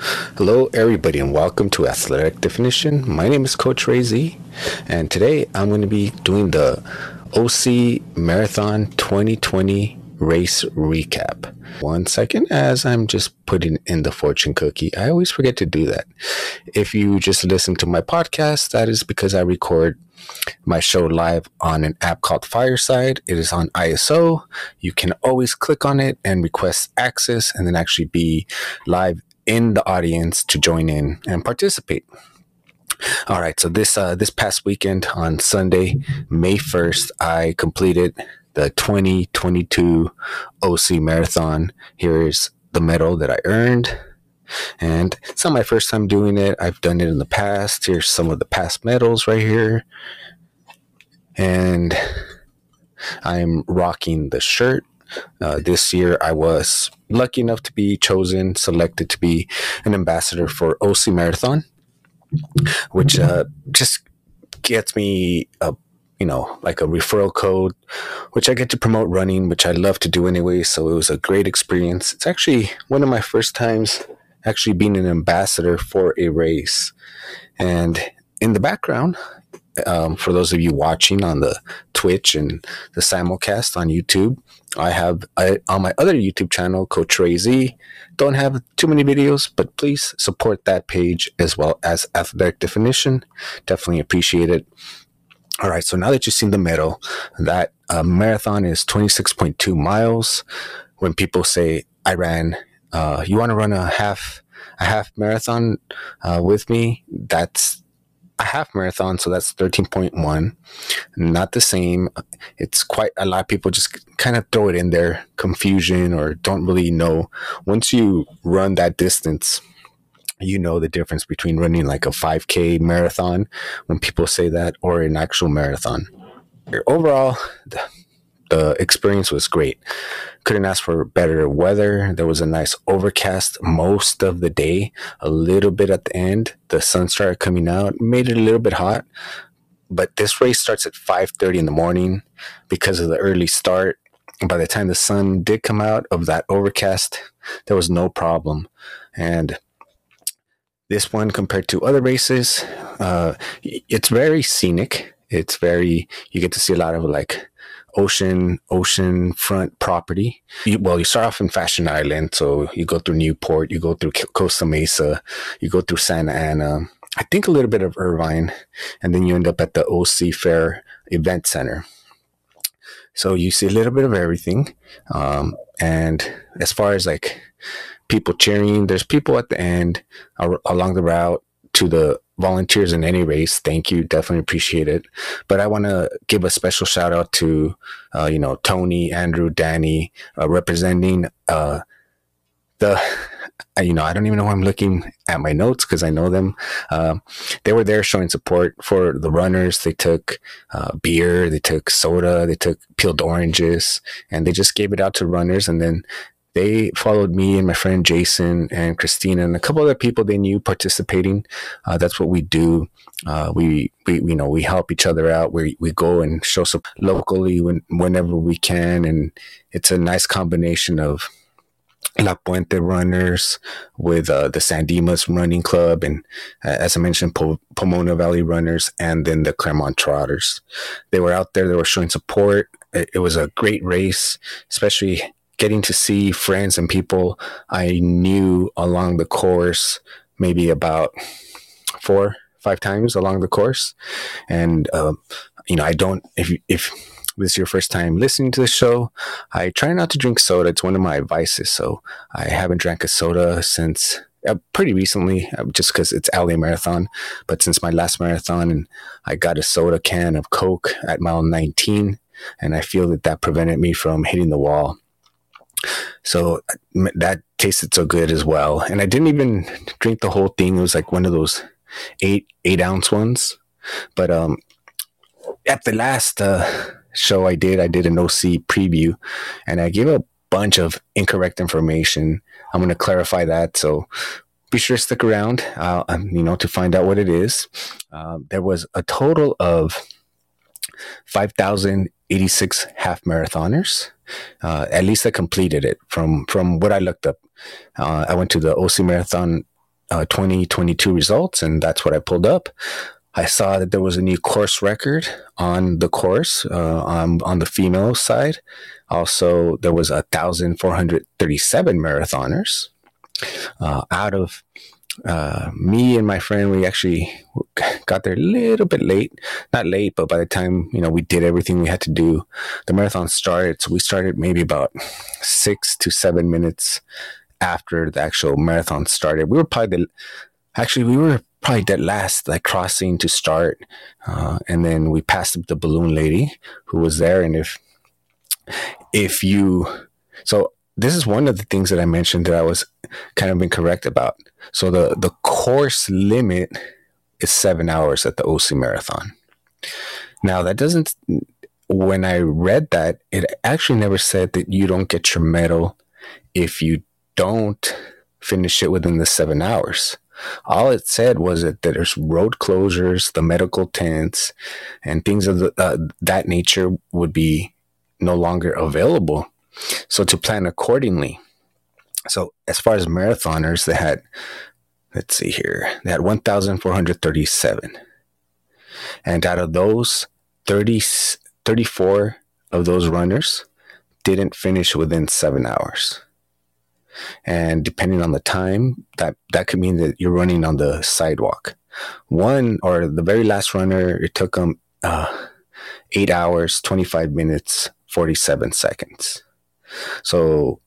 Hello, everybody, and welcome to Athletic Definition. My name is Coach Ray Z, and today I'm going to be doing the OC Marathon 2020 race recap. One second, as I'm just putting in the fortune cookie. I always forget to do that. If you just listen to my podcast, that is because I record my show live on an app called Fireside. It is on iOS. You can always click on it and request access and then actually be live in the audience to join in and participate. All right, so this uh, this past weekend on Sunday, May 1st, I completed the 2022 OC Marathon. Here's the medal that I earned. And it's not my first time doing it. I've done it in the past. Here's some of the past medals right here. And I'm rocking the shirt. Uh, this year, I was lucky enough to be chosen, selected to be an ambassador for OC Marathon, which uh, just gets me a you know, like a referral code, which I get to promote running, which I love to do anyway. So it was a great experience. It's actually one of my first times actually being an ambassador for a race. And in the background, um, for those of you watching on the Twitch and the simulcast on YouTube, I have I, on my other YouTube channel, Coach Ray Z. Don't have too many videos, but please support that page as well as Athletic Definition. Definitely appreciate it. All right, so now that you've seen the medal, that uh, marathon is 26.2 miles. When people say I ran, uh, you want to run a half a half marathon uh, with me? That's a half marathon, so that's 13.1. Not the same. It's quite a lot of people just kind of throw it in there, confusion or don't really know. Once you run that distance, you know the difference between running like a 5k marathon when people say that or an actual marathon overall the, the experience was great. Couldn't ask for better weather. There was a nice overcast most of the day. A little bit at the end the sun started coming out made it a little bit hot. But this race starts at 5.30 in the morning because of the early start. By the time the sun did come out of that overcast there was no problem. And this one compared to other races uh, it's very scenic. It's very you get to see a lot of like ocean ocean front property you, well you start off in fashion island so you go through newport you go through costa mesa you go through santa ana i think a little bit of irvine and then you end up at the oc fair event center so you see a little bit of everything um, and as far as like people cheering. There's people at the end along the route to the volunteers in any race. Thank you. Definitely appreciate it. But I want to give a special shout out to, uh, you know, Tony, Andrew, Danny, uh, representing uh, the, you know, I don't even know why I'm looking at my notes because I know them. Um, they were there showing support for the runners. They took uh, beer, they took soda, they took peeled oranges, and they just gave it out to runners. And then they followed me and my friend Jason and Christina and a couple other people they knew participating. Uh, that's what we do. Uh, we, we, you know, we help each other out. We, we go and show support locally when, whenever we can. And it's a nice combination of La Puente runners with uh, the San Dimas running club. And uh, as I mentioned, po- Pomona Valley runners and then the Claremont Trotters. They were out there. They were showing support. It, it was a great race, especially getting to see friends and people I knew along the course, maybe about four, five times along the course. And, uh, you know, I don't, if, if this is your first time listening to the show, I try not to drink soda. It's one of my vices. So I haven't drank a soda since uh, pretty recently, uh, just because it's LA Marathon. But since my last marathon, and I got a soda can of Coke at mile 19, and I feel that that prevented me from hitting the wall. So that tasted so good as well. And I didn't even drink the whole thing. It was like one of those eight eight ounce ones. But um, at the last uh, show I did, I did an OC preview, and I gave a bunch of incorrect information. I'm going to clarify that. So be sure to stick around, uh, you know, to find out what it is. Uh, there was a total of 5,086 half marathoners. Uh, at least I completed it from from what I looked up. Uh, I went to the OC Marathon uh, 2022 results, and that's what I pulled up. I saw that there was a new course record on the course uh, on, on the female side. Also, there was a 1,437 marathoners. Uh, out of uh, me and my friend, we actually got there a little bit late. Not late, but by the time you know we did everything we had to do, the marathon started. So we started maybe about six to seven minutes after the actual marathon started. We were probably the actually we were probably dead last, like crossing to start, uh, and then we passed the balloon lady who was there. And if if you so this is one of the things that I mentioned that I was kind of incorrect about. So the the course limit is seven hours at the OC marathon. Now that doesn't. When I read that, it actually never said that you don't get your medal if you don't finish it within the seven hours. All it said was that there's road closures, the medical tents, and things of the, uh, that nature would be no longer available. So to plan accordingly. So as far as marathoners, they had, let's see here, they had 1,437. And out of those, 30, 34 of those runners didn't finish within seven hours. And depending on the time that that could mean that you're running on the sidewalk. One or the very last runner it took them uh, eight hours 25 minutes 47 seconds. So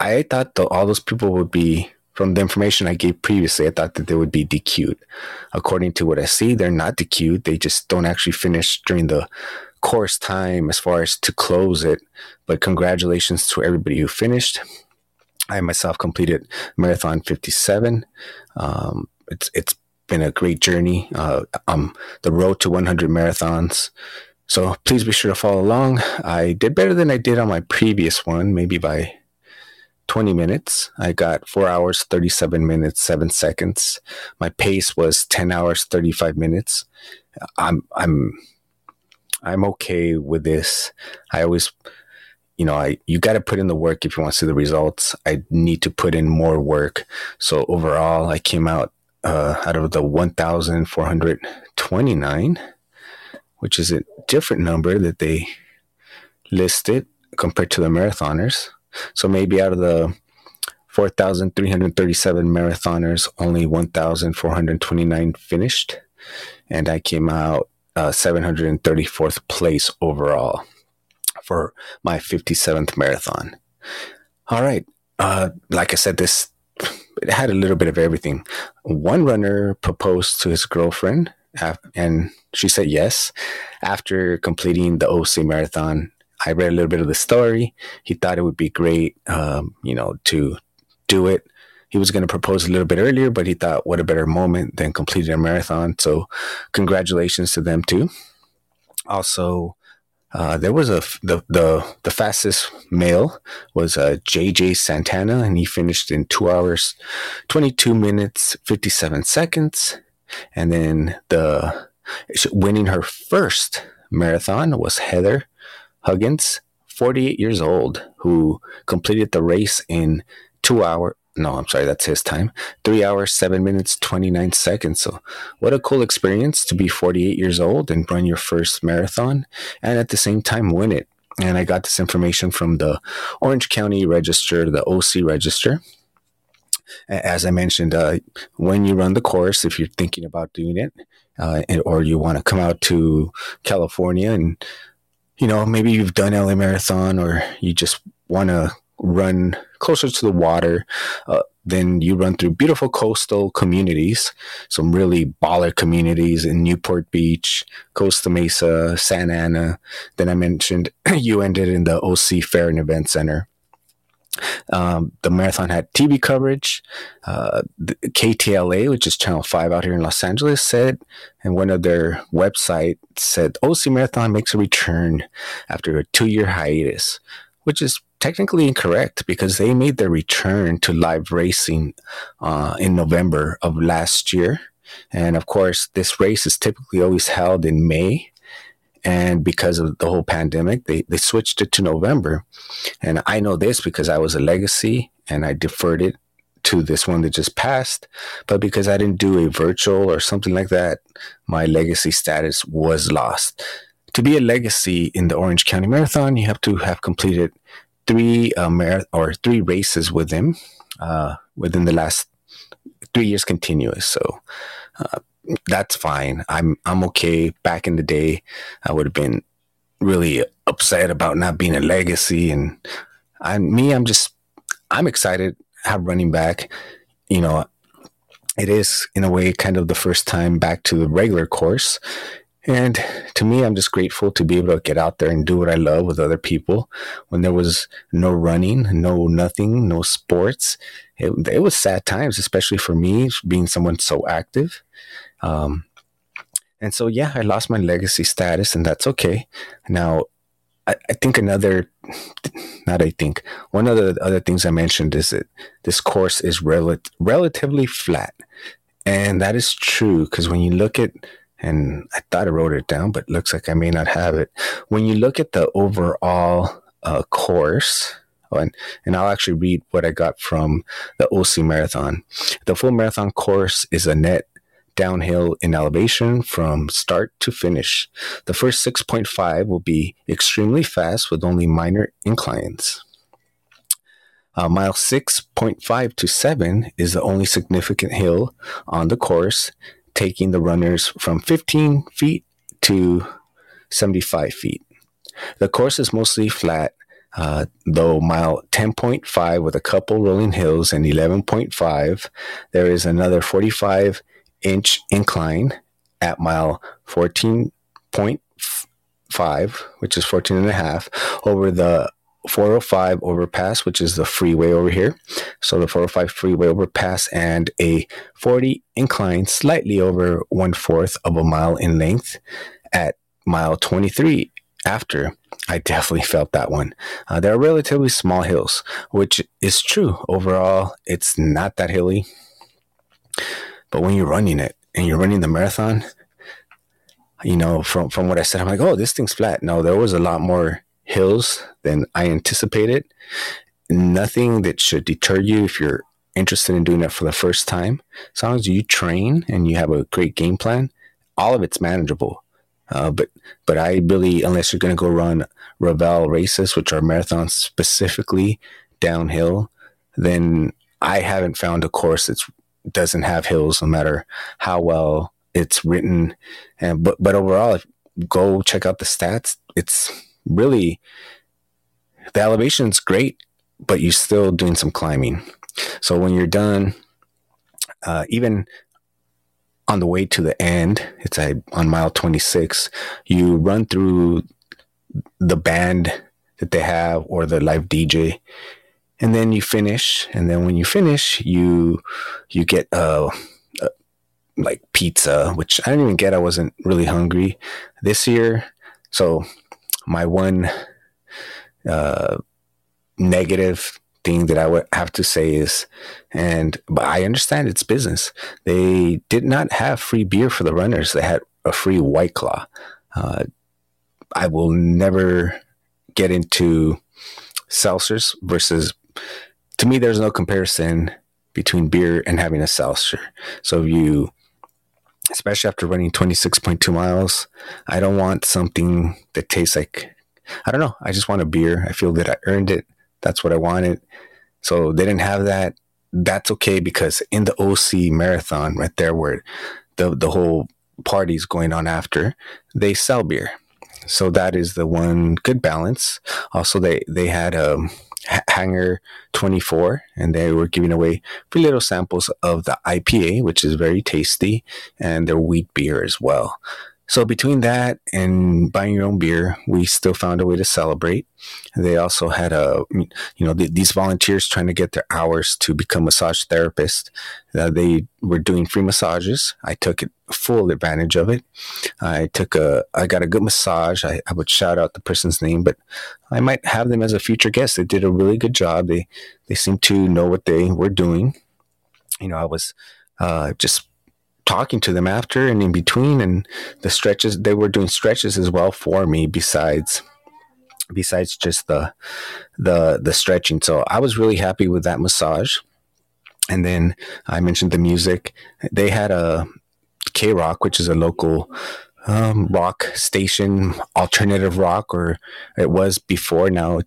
i thought that all those people would be from the information i gave previously i thought that they would be dq'd according to what i see they're not dq'd they just don't actually finish during the course time as far as to close it. But congratulations to everybody who finished. I myself completed Marathon 57. Um, it's it's been a great journey. Uh, um, the road to 100 marathons. So please be sure to follow along. I did better than I did on my previous one, maybe by 20 minutes. I got four hours, 37 minutes, seven seconds. My pace was 10 hours, 35 minutes. I'm I'm I'm okay with this. I always, you know, I you got to put in the work if you want to see the results. I need to put in more work. So overall, I came out uh, out of the 1,429, which is a different number that they listed compared to the marathoners. So maybe out of the 4,337 marathoners, only 1,429 finished. And I came out uh, 734th place overall for my 57th marathon. All right. Uh, like I said, this it had a little bit of everything. One runner proposed to his girlfriend, and she said yes. After completing the OC marathon, I read a little bit of the story. He thought it would be great, um, you know, to do it he was going to propose a little bit earlier, but he thought, what a better moment than completing a marathon. So, congratulations to them too. Also, uh, there was a the the the fastest male was uh, JJ Santana, and he finished in two hours, twenty two minutes fifty seven seconds. And then the winning her first marathon was Heather Huggins, forty eight years old, who completed the race in two hour no, I'm sorry, that's his time. Three hours, seven minutes, 29 seconds. So, what a cool experience to be 48 years old and run your first marathon and at the same time win it. And I got this information from the Orange County Register, the OC Register. As I mentioned, uh, when you run the course, if you're thinking about doing it, uh, or you want to come out to California and, you know, maybe you've done LA Marathon or you just want to run closer to the water. Uh, then you run through beautiful coastal communities, some really baller communities in Newport Beach, Costa Mesa, Santa Ana. Then I mentioned you ended in the OC Fair and Event Center. Um, the marathon had TV coverage. Uh, KTLA, which is Channel 5 out here in Los Angeles, said, and one of their websites said, OC Marathon makes a return after a two year hiatus, which is technically incorrect because they made their return to live racing uh, in November of last year. And of course, this race is typically always held in May. And because of the whole pandemic, they, they switched it to November. And I know this because I was a legacy and I deferred it to this one that just passed, but because I didn't do a virtual or something like that, my legacy status was lost. To be a legacy in the Orange County Marathon, you have to have completed three uh, mar- or three races with them uh, within the last three years continuous. So uh, that's fine. I'm I'm okay. Back in the day, I would have been really upset about not being a legacy, and I me, I'm just I'm excited have running back. You know, it is in a way kind of the first time back to the regular course. And to me, I'm just grateful to be able to get out there and do what I love with other people. When there was no running, no nothing, no sports, it, it was sad times, especially for me being someone so active. Um, and so, yeah, I lost my legacy status, and that's okay. Now, I, I think another, not I think, one of the other things I mentioned is that this course is rel- relatively flat. And that is true because when you look at, and I thought I wrote it down, but it looks like I may not have it. When you look at the overall uh, course, oh, and, and I'll actually read what I got from the OC Marathon. The full marathon course is a net downhill in elevation from start to finish. The first 6.5 will be extremely fast with only minor inclines. Uh, mile 6.5 to 7 is the only significant hill on the course, taking the runners from 15 feet to 75 feet. The course is mostly flat, uh, though mile 10.5 with a couple rolling hills and 11.5, there is another 45 inch incline at mile 14.5, which is 14 and a half, over the 405 overpass, which is the freeway over here. So the 405 freeway overpass and a 40 incline, slightly over one fourth of a mile in length at mile 23 after. I definitely felt that one. Uh, they're relatively small hills, which is true. Overall, it's not that hilly. But when you're running it and you're running the marathon, you know, from from what I said, I'm like, oh, this thing's flat. No, there was a lot more hills than I anticipated. Nothing that should deter you if you're interested in doing that for the first time. As long as you train and you have a great game plan, all of it's manageable. Uh, but but I really, unless you're going to go run Revel races, which are marathons specifically downhill, then I haven't found a course that's doesn't have hills, no matter how well it's written. And but but overall, go check out the stats. It's really the elevation's great, but you're still doing some climbing. So when you're done, uh, even on the way to the end, it's a, on mile 26, you run through the band that they have or the live DJ and then you finish and then when you finish you you get uh, uh, like pizza which i didn't even get. I wasn't really hungry this year. So my one uh, negative thing that i would have to say is and but i understand it's business. They did not have free beer for the runners. They had a free white claw. Uh, i will never get into seltzers versus to me, there's no comparison between beer and having a seltzer. So you, especially after running 26.2 miles, I don't want something that tastes like, I don't know. I just want a beer. I feel that I earned it. That's what I wanted. So they didn't have that. That's okay because in the OC marathon, right there, where the the whole party's going on after, they sell beer. So that is the one good balance. Also, they they had um Hangar 24, and they were giving away free little samples of the IPA, which is very tasty, and their wheat beer as well. So between that and buying your own beer, we still found a way to celebrate. They also had a, you know, th- these volunteers trying to get their hours to become massage therapists. Uh, they were doing free massages. I took it, full advantage of it. I took a, I got a good massage. I, I would shout out the person's name, but I might have them as a future guest. They did a really good job. They, they seemed to know what they were doing. You know, I was uh, just talking to them after and in between and the stretches they were doing stretches as well for me besides besides just the the the stretching so i was really happy with that massage And then I mentioned the music. They had a KROQ, which is a local um, rock station, alternative rock, or it was before. Now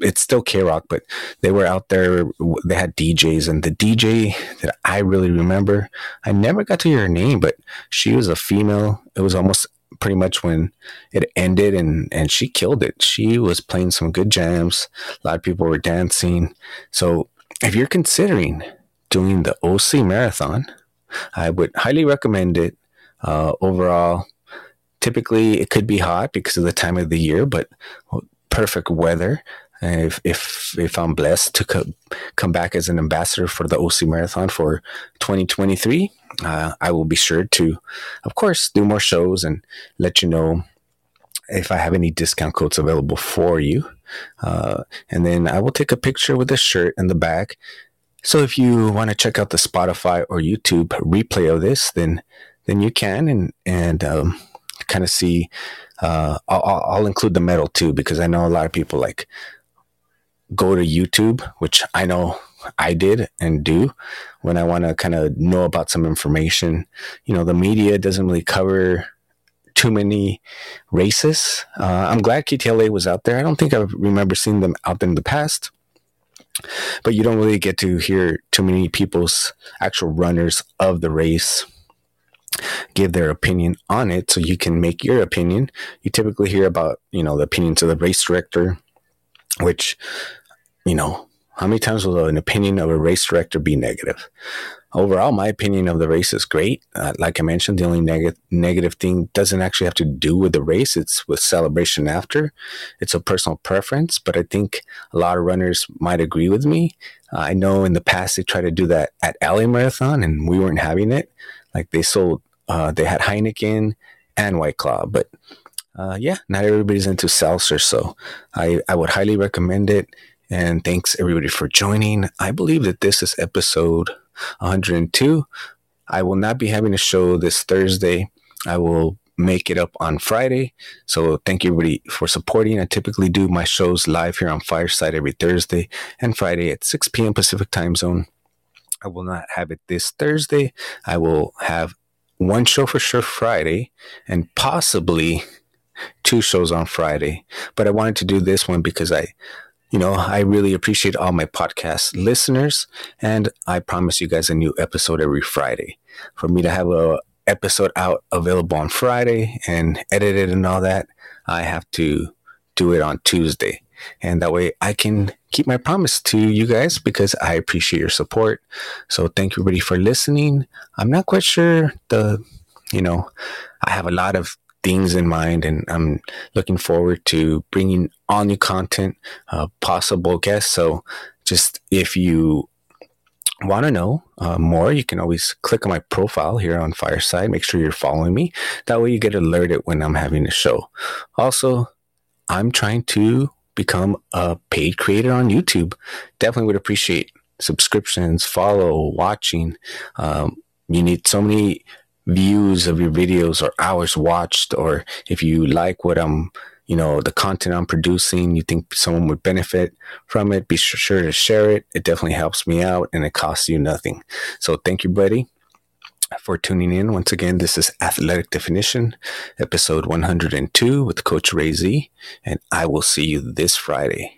it's still KROQ, but they were out there. They had DJs, and the DJ that I really remember, I never got to hear her name, but she was a female. It was almost pretty much when it ended, and and she killed it. She was playing some good jams. A lot of people were dancing. So if you're considering doing the OC marathon, I would highly recommend it. Uh, overall, typically it could be hot because of the time of the year, but perfect weather if if if I'm blessed to co- come back as an ambassador for the OC Marathon for 2023, uh, I will be sure to, of course, do more shows and let you know if I have any discount codes available for you. Uh, and then I will take a picture with the shirt in the back. So if you want to check out the Spotify or YouTube replay of this, then then you can and and um, kind of see. Uh, I'll, I'll include the medal too because I know a lot of people like go to YouTube, which I know I did and do when I want to kind of know about some information. You know, the media doesn't really cover too many races. Uh, I'm glad KTLA was out there. I don't think I remember seeing them out there in the past, but you don't really get to hear too many people's actual runners of the race give their opinion on it so you can make your opinion. You typically hear about, you know, the opinions of the race director, which, you know, how many times will an opinion of a race director be negative? Overall, my opinion of the race is great. Uh, like I mentioned, the only neg- negative thing doesn't actually have to do with the race. It's with celebration after. It's a personal preference, but I think a lot of runners might agree with me. Uh, I know in the past they tried to do that at LA Marathon and we weren't having it. Like they sold, uh, they had Heineken and White Claw, but uh, yeah, not everybody's into seltzer, so I, I would highly recommend it. And thanks everybody for joining. I believe that this is episode 102. I will not be having a show this Thursday. I will make it up on Friday. So thank you everybody for supporting. I typically do my shows live here on Fireside every Thursday and Friday at 6 p.m. Pacific time zone. I will not have it this Thursday. I will have one show for sure Friday and possibly two shows on Friday. But I wanted to do this one because I, you know, I really appreciate all my podcast listeners, and I promise you guys a new episode every Friday. For me to have a episode out available on Friday and edited and all that, I have to do it on Tuesday. And that way I can keep my promise to you guys because I appreciate your support. So thank you everybody for listening. I'm not quite sure the, you know, I have a lot of things in mind, and I'm looking forward to bringing all new content, uh, possible guests. So, just if you want to know uh, more, you can always click on my profile here on Fireside. Make sure you're following me. That way, you get alerted when I'm having a show. Also, I'm trying to become a paid creator on YouTube. Definitely would appreciate subscriptions, follow, watching. Um, you need so many views of your videos or hours watched, or if you like what I'm, you know, the content I'm producing, you think someone would benefit from it, be sure to share it. It definitely helps me out and it costs you nothing. So thank you, buddy, for tuning in. Once again, this is Athletic Definition, episode 102 with Coach Ray Z, and I will see you this Friday.